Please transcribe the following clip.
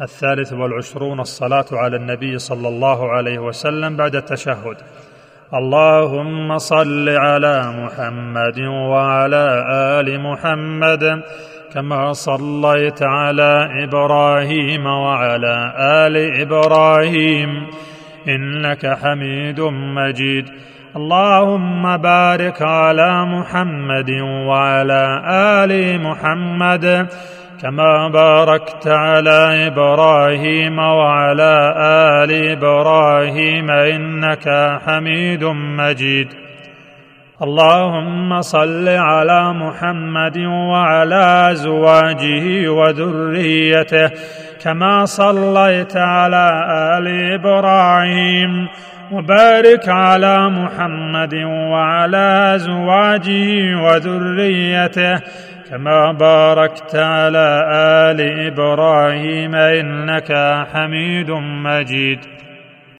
الثالث والعشرون الصلاة على النبي صلى الله عليه وسلم بعد التشهد. اللهم صل على محمد وعلى آل محمد كما صليت على إبراهيم وعلى آل إبراهيم إنك حميد مجيد. اللهم بارك على محمد وعلى آل محمد كما باركت على إبراهيم وعلى آل إبراهيم إنك حميد مجيد. اللهم صل على محمد وعلى أزواجه وذريته كما صليت على آل إبراهيم. وبارك على محمد وعلى أزواجه وذريته كما باركت على آل إبراهيم إنك حميد مجيد.